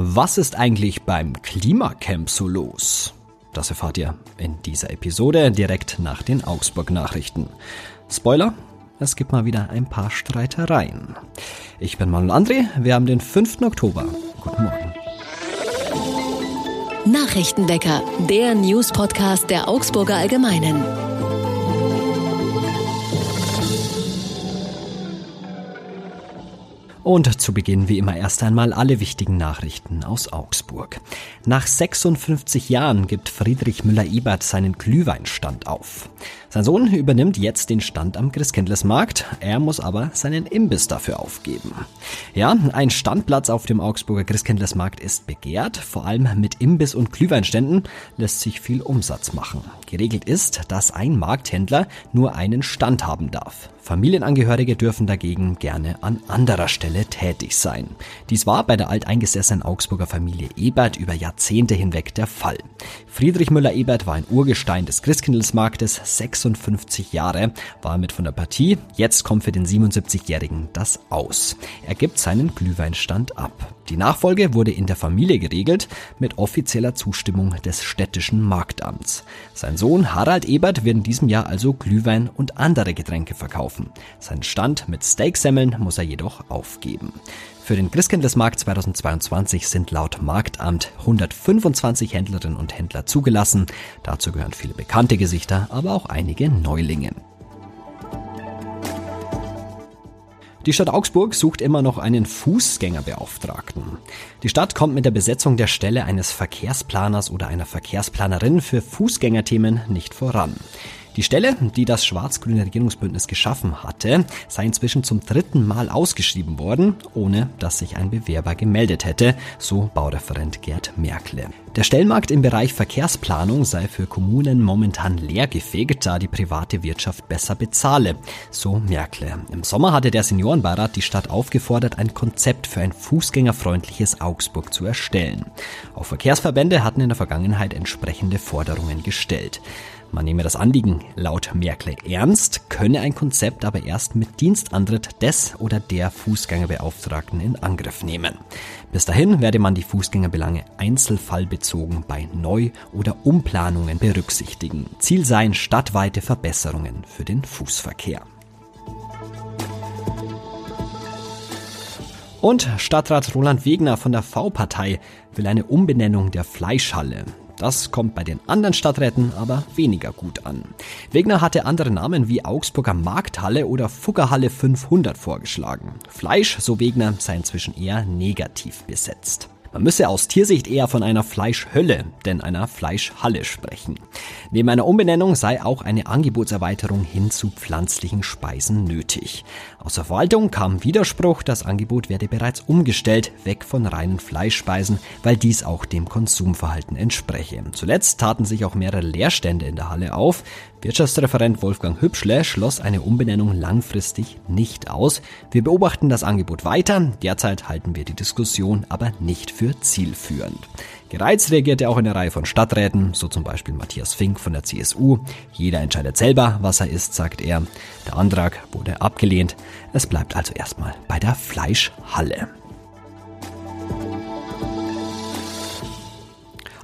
Was ist eigentlich beim Klimacamp so los? Das erfahrt ihr in dieser Episode direkt nach den Augsburg-Nachrichten. Spoiler, es gibt mal wieder ein paar Streitereien. Ich bin Manuel André, wir haben den 5. Oktober. Guten Morgen. Nachrichtenwecker, der News-Podcast der Augsburger Allgemeinen. Und zu Beginn wie immer erst einmal alle wichtigen Nachrichten aus Augsburg. Nach 56 Jahren gibt Friedrich Müller-Ebert seinen Glühweinstand auf. Sein Sohn übernimmt jetzt den Stand am Christkindlesmarkt. Er muss aber seinen Imbiss dafür aufgeben. Ja, ein Standplatz auf dem Augsburger Christkindlesmarkt ist begehrt. Vor allem mit Imbiss und Glühweinständen lässt sich viel Umsatz machen. Geregelt ist, dass ein Markthändler nur einen Stand haben darf. Familienangehörige dürfen dagegen gerne an anderer Stelle tätig sein. Dies war bei der alteingesessenen Augsburger Familie Ebert über Jahrzehnte hinweg der Fall. Friedrich Müller-Ebert war ein Urgestein des Christkindlesmarktes, 56 Jahre war er mit von der Partie. Jetzt kommt für den 77-Jährigen das aus. Er gibt seinen Glühweinstand ab. Die Nachfolge wurde in der Familie geregelt mit offizieller Zustimmung des städtischen Marktamts. Sein Sohn Harald Ebert wird in diesem Jahr also Glühwein und andere Getränke verkaufen. Sein Stand mit Steaksemmeln muss er jedoch aufgeben. Für den Christkindlesmarkt 2022 sind laut Marktamt 125 Händlerinnen und Händler zugelassen. Dazu gehören viele bekannte Gesichter, aber auch einige Neulinge. Die Stadt Augsburg sucht immer noch einen Fußgängerbeauftragten. Die Stadt kommt mit der Besetzung der Stelle eines Verkehrsplaners oder einer Verkehrsplanerin für Fußgängerthemen nicht voran. Die Stelle, die das schwarz-grüne Regierungsbündnis geschaffen hatte, sei inzwischen zum dritten Mal ausgeschrieben worden, ohne dass sich ein Bewerber gemeldet hätte, so Baureferent Gerd Merkle. Der Stellmarkt im Bereich Verkehrsplanung sei für Kommunen momentan leergefegt, da die private Wirtschaft besser bezahle, so Merkle. Im Sommer hatte der Seniorenbeirat die Stadt aufgefordert, ein Konzept für ein fußgängerfreundliches Augsburg zu erstellen. Auch Verkehrsverbände hatten in der Vergangenheit entsprechende Forderungen gestellt. Man nehme das Anliegen laut Merkel ernst, könne ein Konzept aber erst mit Dienstantritt des oder der Fußgängerbeauftragten in Angriff nehmen. Bis dahin werde man die Fußgängerbelange einzelfallbezogen bei Neu- oder Umplanungen berücksichtigen. Ziel seien stadtweite Verbesserungen für den Fußverkehr. Und Stadtrat Roland Wegner von der V-Partei will eine Umbenennung der Fleischhalle. Das kommt bei den anderen Stadträten aber weniger gut an. Wegner hatte andere Namen wie Augsburger Markthalle oder Fuggerhalle 500 vorgeschlagen. Fleisch, so Wegner, sei inzwischen eher negativ besetzt. Man müsse aus Tiersicht eher von einer Fleischhölle, denn einer Fleischhalle sprechen. Neben einer Umbenennung sei auch eine Angebotserweiterung hin zu pflanzlichen Speisen nötig. Aus der Verwaltung kam Widerspruch, das Angebot werde bereits umgestellt, weg von reinen Fleischspeisen, weil dies auch dem Konsumverhalten entspreche. Zuletzt taten sich auch mehrere Leerstände in der Halle auf. Wirtschaftsreferent Wolfgang Hübschle schloss eine Umbenennung langfristig nicht aus. Wir beobachten das Angebot weiter. Derzeit halten wir die Diskussion aber nicht für zielführend. Gereizt reagierte auch eine Reihe von Stadträten, so zum Beispiel Matthias Fink von der CSU. Jeder entscheidet selber, was er isst, sagt er. Der Antrag wurde abgelehnt. Es bleibt also erstmal bei der Fleischhalle.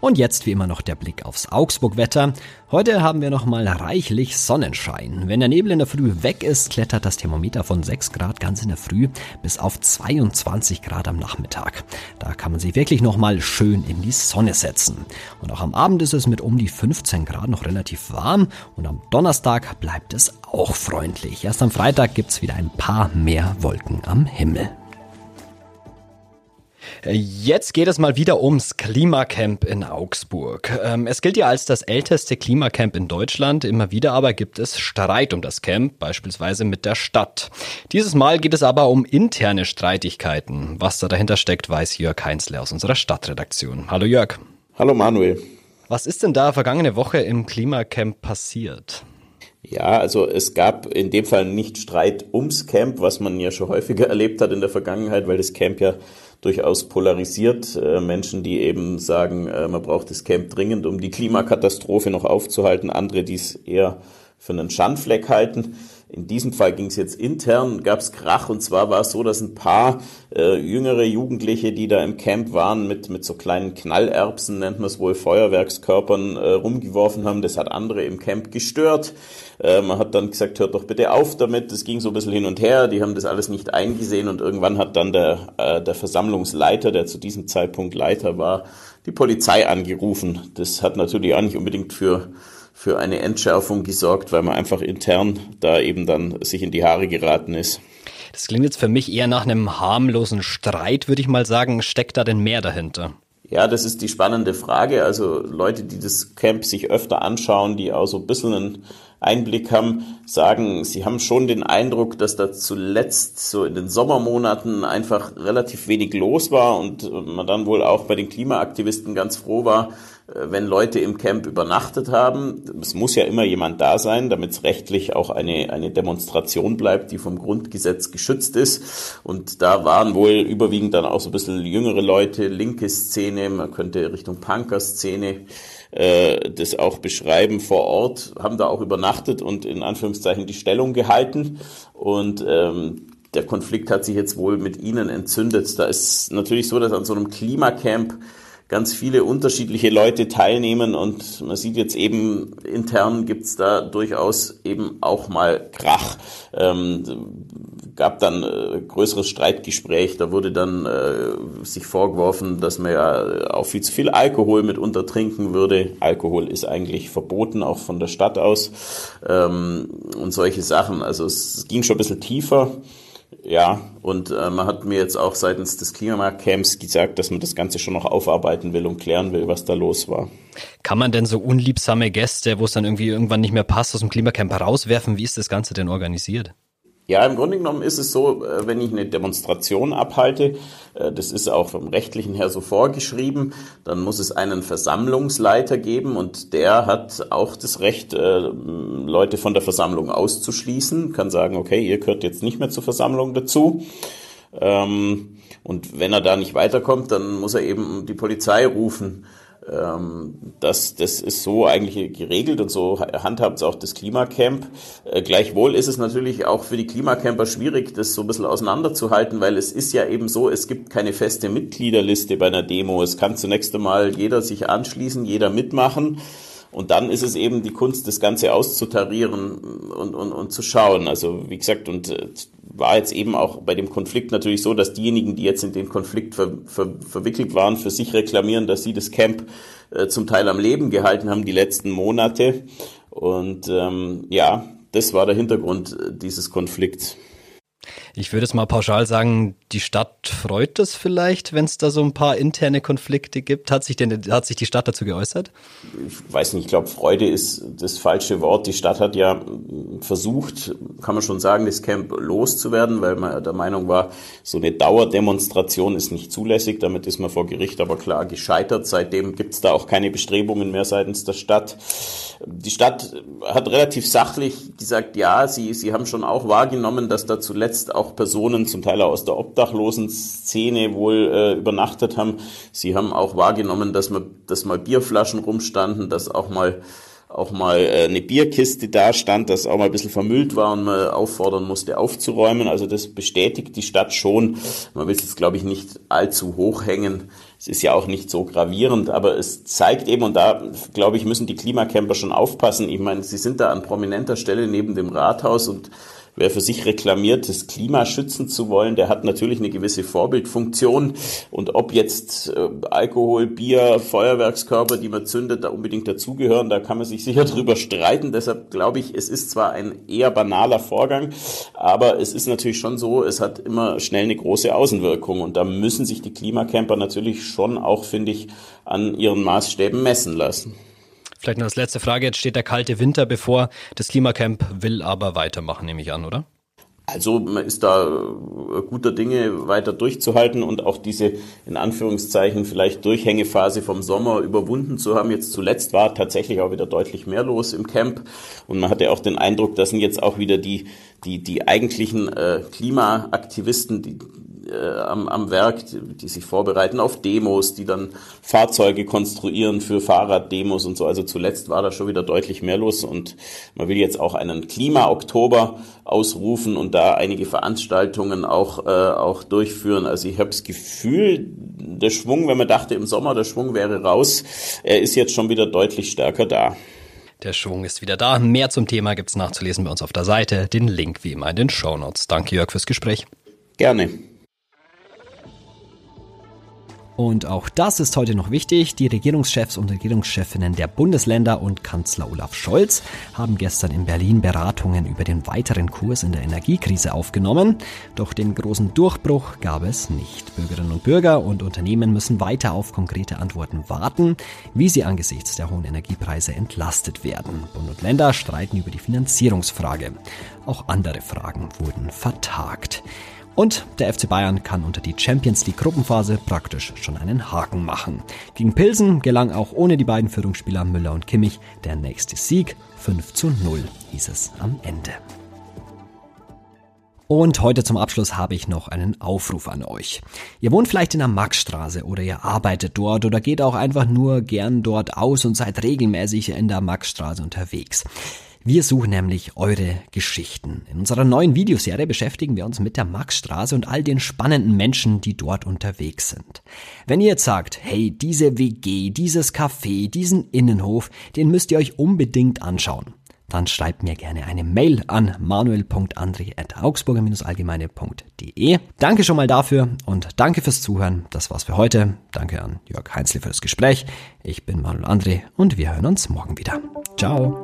Und jetzt wie immer noch der Blick aufs Augsburg-Wetter. Heute haben wir noch mal reichlich Sonnenschein. Wenn der Nebel in der Früh weg ist, klettert das Thermometer von 6 Grad ganz in der Früh bis auf 22 Grad am Nachmittag. Da kann man sich wirklich noch mal schön in die Sonne setzen. Und auch am Abend ist es mit um die 15 Grad noch relativ warm und am Donnerstag bleibt es auch freundlich. Erst am Freitag gibt's wieder ein paar mehr Wolken am Himmel. Jetzt geht es mal wieder ums Klimacamp in Augsburg. Ähm, es gilt ja als das älteste Klimacamp in Deutschland. Immer wieder aber gibt es Streit um das Camp, beispielsweise mit der Stadt. Dieses Mal geht es aber um interne Streitigkeiten. Was da dahinter steckt, weiß Jörg Heinzle aus unserer Stadtredaktion. Hallo Jörg. Hallo Manuel. Was ist denn da vergangene Woche im Klimacamp passiert? Ja, also es gab in dem Fall nicht Streit ums Camp, was man ja schon häufiger erlebt hat in der Vergangenheit, weil das Camp ja durchaus polarisiert. Äh, Menschen, die eben sagen, äh, man braucht das Camp dringend, um die Klimakatastrophe noch aufzuhalten. Andere, die es eher für einen Schandfleck halten. In diesem Fall ging es jetzt intern, gab es Krach und zwar war es so, dass ein paar äh, jüngere Jugendliche, die da im Camp waren, mit, mit so kleinen Knallerbsen, nennt man es wohl, Feuerwerkskörpern äh, rumgeworfen haben. Das hat andere im Camp gestört. Äh, man hat dann gesagt, hört doch bitte auf damit. Das ging so ein bisschen hin und her. Die haben das alles nicht eingesehen und irgendwann hat dann der, äh, der Versammlungsleiter, der zu diesem Zeitpunkt Leiter war, die Polizei angerufen. Das hat natürlich auch nicht unbedingt für für eine Entschärfung gesorgt, weil man einfach intern da eben dann sich in die Haare geraten ist. Das klingt jetzt für mich eher nach einem harmlosen Streit, würde ich mal sagen. Steckt da denn mehr dahinter? Ja, das ist die spannende Frage. Also Leute, die das Camp sich öfter anschauen, die auch so ein bisschen einen Einblick haben, sagen, sie haben schon den Eindruck, dass da zuletzt so in den Sommermonaten einfach relativ wenig los war und man dann wohl auch bei den Klimaaktivisten ganz froh war, wenn Leute im Camp übernachtet haben. Es muss ja immer jemand da sein, damit es rechtlich auch eine, eine Demonstration bleibt, die vom Grundgesetz geschützt ist. Und da waren wohl überwiegend dann auch so ein bisschen jüngere Leute, linke Szene, man könnte Richtung Punker-Szene äh, das auch beschreiben vor Ort, haben da auch übernachtet und in Anführungszeichen die Stellung gehalten. Und ähm, der Konflikt hat sich jetzt wohl mit ihnen entzündet. Da ist natürlich so, dass an so einem Klimacamp ganz viele unterschiedliche Leute teilnehmen und man sieht jetzt eben intern gibt's da durchaus eben auch mal Krach. Ähm, gab dann äh, größeres Streitgespräch, da wurde dann äh, sich vorgeworfen, dass man ja auch viel zu viel Alkohol mit untertrinken würde. Alkohol ist eigentlich verboten, auch von der Stadt aus ähm, und solche Sachen. Also es ging schon ein bisschen tiefer. Ja, und äh, man hat mir jetzt auch seitens des Klimacamps gesagt, dass man das Ganze schon noch aufarbeiten will und klären will, was da los war. Kann man denn so unliebsame Gäste, wo es dann irgendwie irgendwann nicht mehr passt, aus dem Klimacamp herauswerfen? Wie ist das Ganze denn organisiert? Ja, im Grunde genommen ist es so, äh, wenn ich eine Demonstration abhalte, äh, das ist auch vom rechtlichen her so vorgeschrieben, dann muss es einen Versammlungsleiter geben und der hat auch das Recht, äh, Leute von der Versammlung auszuschließen, kann sagen, okay, ihr gehört jetzt nicht mehr zur Versammlung dazu. Ähm, und wenn er da nicht weiterkommt, dann muss er eben die Polizei rufen. Ähm, das, das ist so eigentlich geregelt und so handhabt es auch das Klimacamp. Äh, gleichwohl ist es natürlich auch für die Klimacamper schwierig, das so ein bisschen auseinanderzuhalten, weil es ist ja eben so, es gibt keine feste Mitgliederliste bei einer Demo. Es kann zunächst einmal jeder sich anschließen, jeder mitmachen. Und dann ist es eben die Kunst, das Ganze auszutarieren und, und, und zu schauen. Also wie gesagt, und äh, war jetzt eben auch bei dem Konflikt natürlich so, dass diejenigen, die jetzt in den Konflikt ver, ver, verwickelt waren, für sich reklamieren, dass sie das Camp äh, zum Teil am Leben gehalten haben die letzten Monate. Und ähm, ja, das war der Hintergrund dieses Konflikts. Ich würde es mal pauschal sagen, die Stadt freut es vielleicht, wenn es da so ein paar interne Konflikte gibt. Hat sich denn hat sich die Stadt dazu geäußert? Ich weiß nicht, ich glaube, Freude ist das falsche Wort. Die Stadt hat ja versucht, kann man schon sagen, das Camp loszuwerden, weil man der Meinung war, so eine Dauerdemonstration ist nicht zulässig. Damit ist man vor Gericht aber klar gescheitert. Seitdem gibt es da auch keine Bestrebungen mehr seitens der Stadt. Die Stadt hat relativ sachlich gesagt, ja, sie, sie haben schon auch wahrgenommen, dass da zuletzt auch auch Personen, zum Teil aus der obdachlosen Szene wohl äh, übernachtet haben. Sie haben auch wahrgenommen, dass, man, dass mal Bierflaschen rumstanden, dass auch mal auch mal äh, eine Bierkiste da stand, das auch mal ein bisschen vermüllt war und man auffordern musste aufzuräumen. Also das bestätigt die Stadt schon. Man will es jetzt, glaube ich, nicht allzu hoch hängen. Es ist ja auch nicht so gravierend, aber es zeigt eben, und da, glaube ich, müssen die Klimacamper schon aufpassen. Ich meine, sie sind da an prominenter Stelle neben dem Rathaus und wer für sich reklamiert, das Klima schützen zu wollen, der hat natürlich eine gewisse Vorbildfunktion. Und ob jetzt äh, Alkohol, Bier, Feuerwerkskörper, die man zündet, da unbedingt dazugehören, da kann man sich sicher drüber streiten. Deshalb glaube ich, es ist zwar ein eher banaler Vorgang, aber es ist natürlich schon so, es hat immer schnell eine große Außenwirkung. Und da müssen sich die Klimacamper natürlich schon auch, finde ich, an ihren Maßstäben messen lassen. Vielleicht noch als letzte Frage. Jetzt steht der kalte Winter bevor. Das Klimacamp will aber weitermachen, nehme ich an, oder? Also man ist da äh, guter Dinge weiter durchzuhalten und auch diese in Anführungszeichen vielleicht Durchhängephase vom Sommer überwunden zu haben. Jetzt zuletzt war tatsächlich auch wieder deutlich mehr los im Camp und man hatte auch den Eindruck, dass jetzt auch wieder die die, die eigentlichen äh, Klimaaktivisten, die, äh, am, am Werk, die, sich vorbereiten auf Demos, die dann Fahrzeuge konstruieren für Fahrraddemos und so. Also zuletzt war da schon wieder deutlich mehr los und man will jetzt auch einen Klima-Oktober ausrufen und da einige Veranstaltungen auch, äh, auch durchführen. Also ich habe das Gefühl, der Schwung, wenn man dachte im Sommer, der Schwung wäre raus, er ist jetzt schon wieder deutlich stärker da. Der Schwung ist wieder da. Mehr zum Thema gibt's nachzulesen bei uns auf der Seite. Den Link wie immer in den Show Notes. Danke Jörg fürs Gespräch. Gerne. Und auch das ist heute noch wichtig. Die Regierungschefs und Regierungschefinnen der Bundesländer und Kanzler Olaf Scholz haben gestern in Berlin Beratungen über den weiteren Kurs in der Energiekrise aufgenommen. Doch den großen Durchbruch gab es nicht. Bürgerinnen und Bürger und Unternehmen müssen weiter auf konkrete Antworten warten, wie sie angesichts der hohen Energiepreise entlastet werden. Bund und Länder streiten über die Finanzierungsfrage. Auch andere Fragen wurden vertagt. Und der FC Bayern kann unter die Champions League Gruppenphase praktisch schon einen Haken machen. Gegen Pilsen gelang auch ohne die beiden Führungsspieler Müller und Kimmich der nächste Sieg. 5 zu 0 hieß es am Ende. Und heute zum Abschluss habe ich noch einen Aufruf an euch. Ihr wohnt vielleicht in der Maxstraße oder ihr arbeitet dort oder geht auch einfach nur gern dort aus und seid regelmäßig in der Maxstraße unterwegs. Wir suchen nämlich eure Geschichten. In unserer neuen Videoserie beschäftigen wir uns mit der Maxstraße und all den spannenden Menschen, die dort unterwegs sind. Wenn ihr jetzt sagt, hey, diese WG, dieses Café, diesen Innenhof, den müsst ihr euch unbedingt anschauen dann schreibt mir gerne eine Mail an manuel.andré.augsburger-allgemeine.de. Danke schon mal dafür und danke fürs Zuhören. Das war's für heute. Danke an Jörg Heinzle für das Gespräch. Ich bin Manuel André und wir hören uns morgen wieder. Ciao.